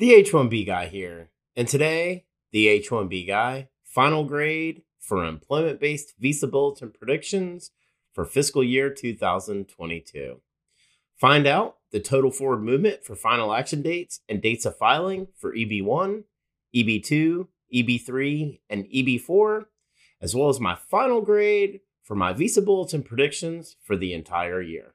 The H1B guy here. And today, the H1B guy, final grade for employment based visa bulletin predictions for fiscal year 2022. Find out the total forward movement for final action dates and dates of filing for EB1, EB2, EB3, and EB4, as well as my final grade for my visa bulletin predictions for the entire year.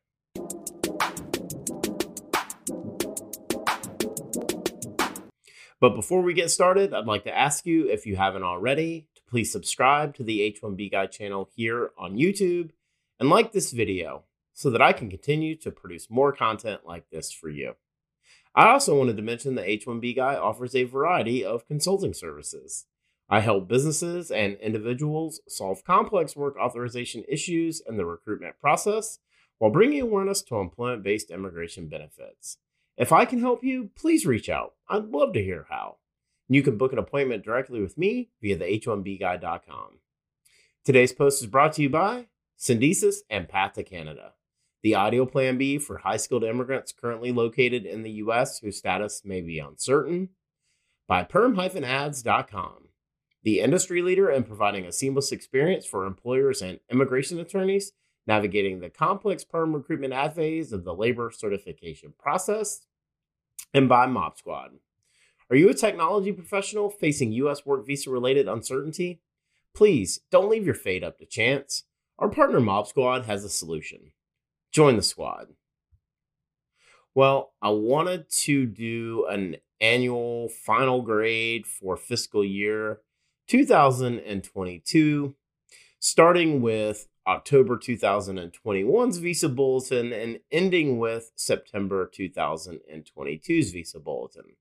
But before we get started, I'd like to ask you if you haven't already to please subscribe to the H1B Guy channel here on YouTube and like this video so that I can continue to produce more content like this for you. I also wanted to mention the H1B Guy offers a variety of consulting services. I help businesses and individuals solve complex work authorization issues in the recruitment process while bringing awareness to employment based immigration benefits. If I can help you, please reach out. I'd love to hear how. You can book an appointment directly with me via the h1bguy.com. Today's post is brought to you by Syndesus and Path to Canada, the audio plan B for high skilled immigrants currently located in the U.S. whose status may be uncertain, by perm-ads.com, the industry leader in providing a seamless experience for employers and immigration attorneys navigating the complex perm recruitment ad phase of the labor certification process, and by MobSquad. Are you a technology professional facing U.S. work visa related uncertainty? Please don't leave your fate up to chance. Our partner MobSquad has a solution. Join the squad. Well, I wanted to do an annual final grade for fiscal year 2022, starting with October 2021's Visa Bulletin and ending with September 2022's Visa Bulletin.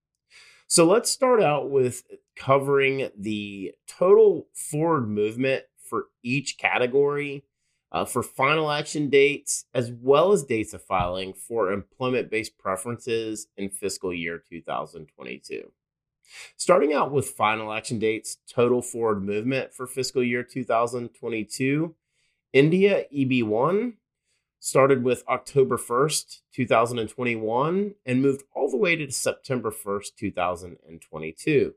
So let's start out with covering the total forward movement for each category uh, for final action dates, as well as dates of filing for employment based preferences in fiscal year 2022. Starting out with final action dates, total forward movement for fiscal year 2022 India EB1 started with October 1st, 2021, and moved all the way to September 1st, 2022.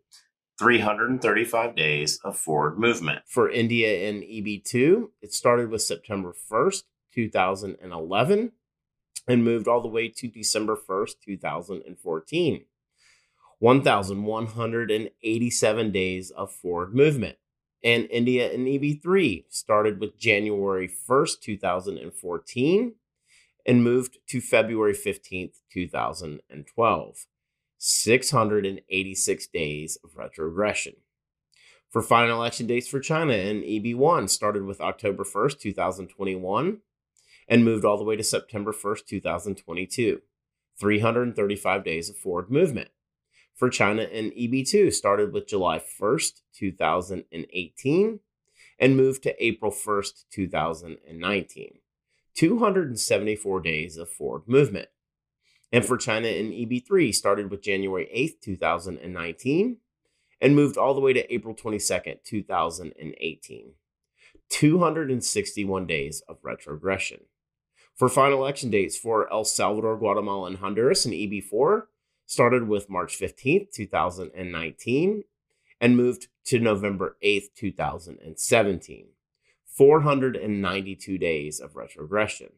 335 days of forward movement. For India in EB2, it started with September 1st, 2011, and moved all the way to December 1st, 2014. 1,187 days of forward movement and India in EB3 started with January 1st, 2014 and moved to February 15th, 2012. 686 days of retrogression. For final action dates for China in EB1 started with October 1st, 2021 and moved all the way to September 1st, 2022. 335 days of forward movement for China in EB2 started with July 1st, 2018, and moved to April 1st, 2019. 274 days of forward movement. And for China in EB3 started with January 8th, 2019, and moved all the way to April 22nd, 2018. 261 days of retrogression. For final action dates for El Salvador, Guatemala, and Honduras in EB4, started with March 15th, 2019, and moved to November 8th, 2017. 492 days of retrogression.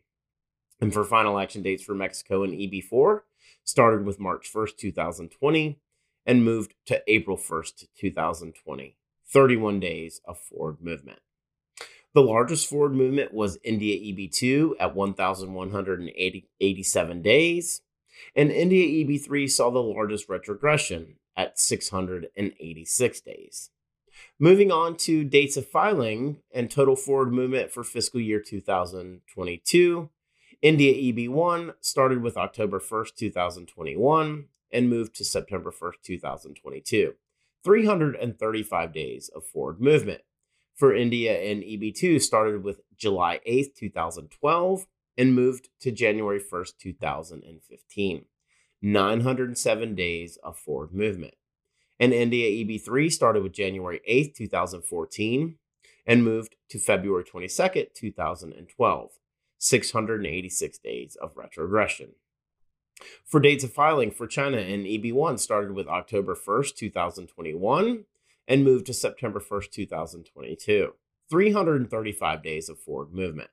And for final action dates for Mexico and EB4, started with March 1st, 2020, and moved to April 1st, 2020. 31 days of forward movement. The largest forward movement was India EB2 at 1,187 days, and India EB3 saw the largest retrogression at 686 days. Moving on to dates of filing and total forward movement for fiscal year 2022, India EB1 started with October 1st, 2021, and moved to September 1st, 2022. 335 days of forward movement. For India and EB2 started with July 8th, 2012, and moved to January 1st, 2015. 907 days of forward movement. And India EB3 started with January 8th, 2014, and moved to February 22nd, 2012. 686 days of retrogression. For dates of filing for China and EB1 started with October 1st, 2021 and moved to September 1st, 2022. 335 days of forward movement.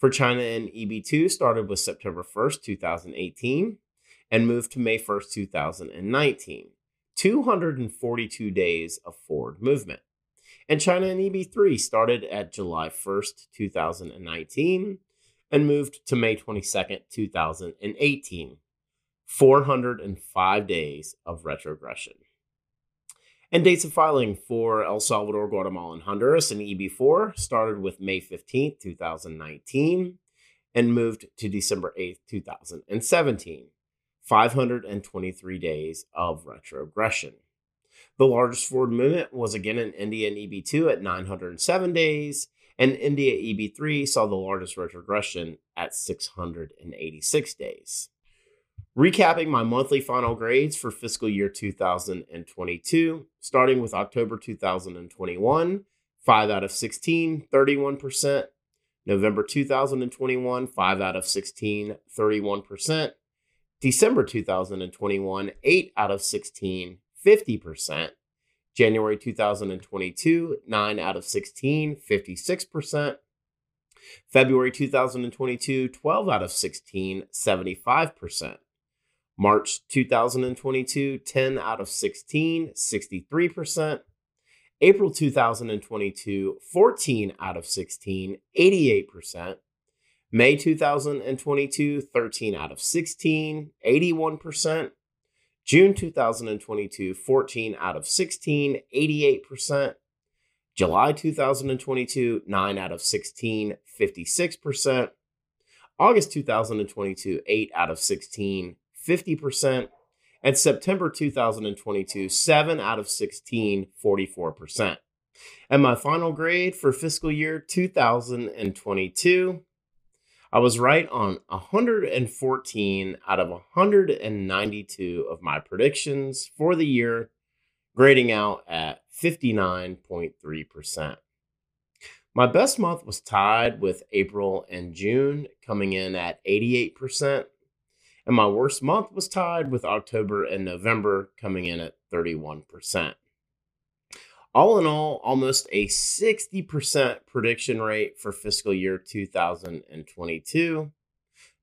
For China and EB2 started with September 1st, 2018 and moved to May 1st, 2019. 242 days of forward movement. And China and EB3 started at July 1st, 2019 and moved to May 22nd, 2018. 405 days of retrogression. And dates of filing for El Salvador, Guatemala, and Honduras and EB4 started with May 15th, 2019, and moved to December 8th, 2017. 523 days of retrogression. The largest forward movement was again in India and EB2 at 907 days, and India EB3 saw the largest retrogression at 686 days. Recapping my monthly final grades for fiscal year 2022, starting with October 2021, 5 out of 16, 31%. November 2021, 5 out of 16, 31%. December 2021, 8 out of 16, 50%. January 2022, 9 out of 16, 56%. February 2022, 12 out of 16, 75%. March 2022, 10 out of 16, 63%. April 2022, 14 out of 16, 88%. May 2022, 13 out of 16, 81%. June 2022, 14 out of 16, 88%. July 2022, 9 out of 16, 56%. August 2022, 8 out of 16, 50%. And September 2022, 7 out of 16, 44%. And my final grade for fiscal year 2022, I was right on 114 out of 192 of my predictions for the year, grading out at 59.3%. My best month was tied with April and June, coming in at 88%. And my worst month was tied with October and November, coming in at 31%. All in all, almost a 60% prediction rate for fiscal year 2022.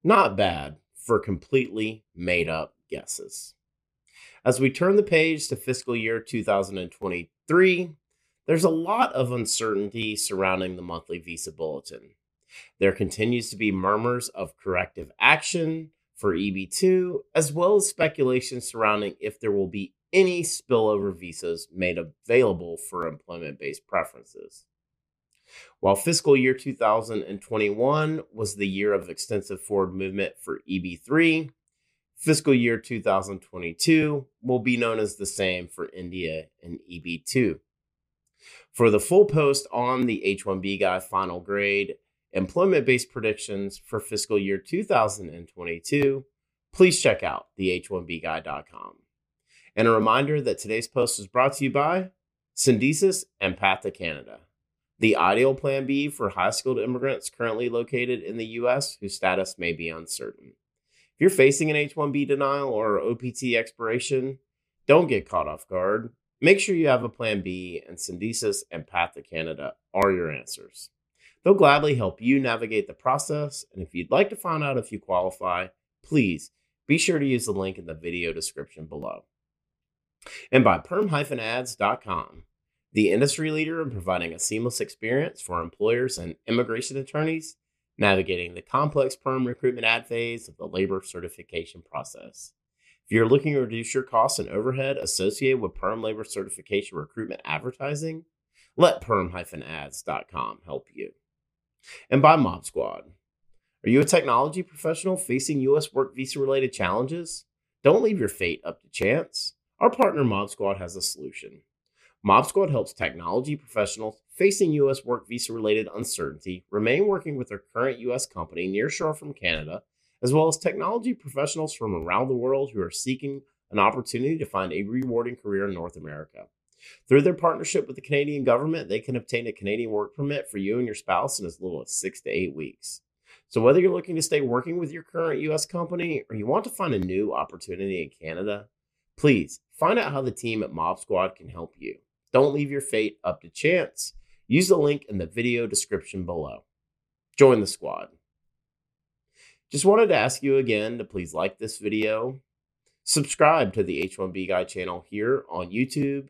Not bad for completely made up guesses. As we turn the page to fiscal year 2023, there's a lot of uncertainty surrounding the monthly visa bulletin. There continues to be murmurs of corrective action for EB2, as well as speculation surrounding if there will be any spillover visas made available for employment based preferences. While fiscal year 2021 was the year of extensive forward movement for EB3, fiscal year 2022 will be known as the same for India and EB2. For the full post on the H1B Guy final grade, employment based predictions for fiscal year 2022, please check out the h1bguy.com. And a reminder that today's post is brought to you by Syndesus and Path to Canada, the ideal plan B for high skilled immigrants currently located in the U.S. whose status may be uncertain. If you're facing an H 1B denial or OPT expiration, don't get caught off guard. Make sure you have a plan B, and Syndesus and Path to Canada are your answers. They'll gladly help you navigate the process. And if you'd like to find out if you qualify, please be sure to use the link in the video description below. And by perm-ads.com, the industry leader in providing a seamless experience for employers and immigration attorneys navigating the complex perm recruitment ad phase of the labor certification process. If you're looking to reduce your costs and overhead associated with perm labor certification recruitment advertising, let perm-ads.com help you and by MobSquad. Are you a technology professional facing U.S. work visa related challenges? Don't leave your fate up to chance. Our partner MobSquad has a solution. MobSquad helps technology professionals facing U.S. work visa related uncertainty remain working with their current U.S. company nearshore from Canada, as well as technology professionals from around the world who are seeking an opportunity to find a rewarding career in North America. Through their partnership with the Canadian government, they can obtain a Canadian work permit for you and your spouse in as little as six to eight weeks. So, whether you're looking to stay working with your current US company or you want to find a new opportunity in Canada, please find out how the team at MobSquad can help you. Don't leave your fate up to chance. Use the link in the video description below. Join the squad. Just wanted to ask you again to please like this video, subscribe to the H1B Guy channel here on YouTube,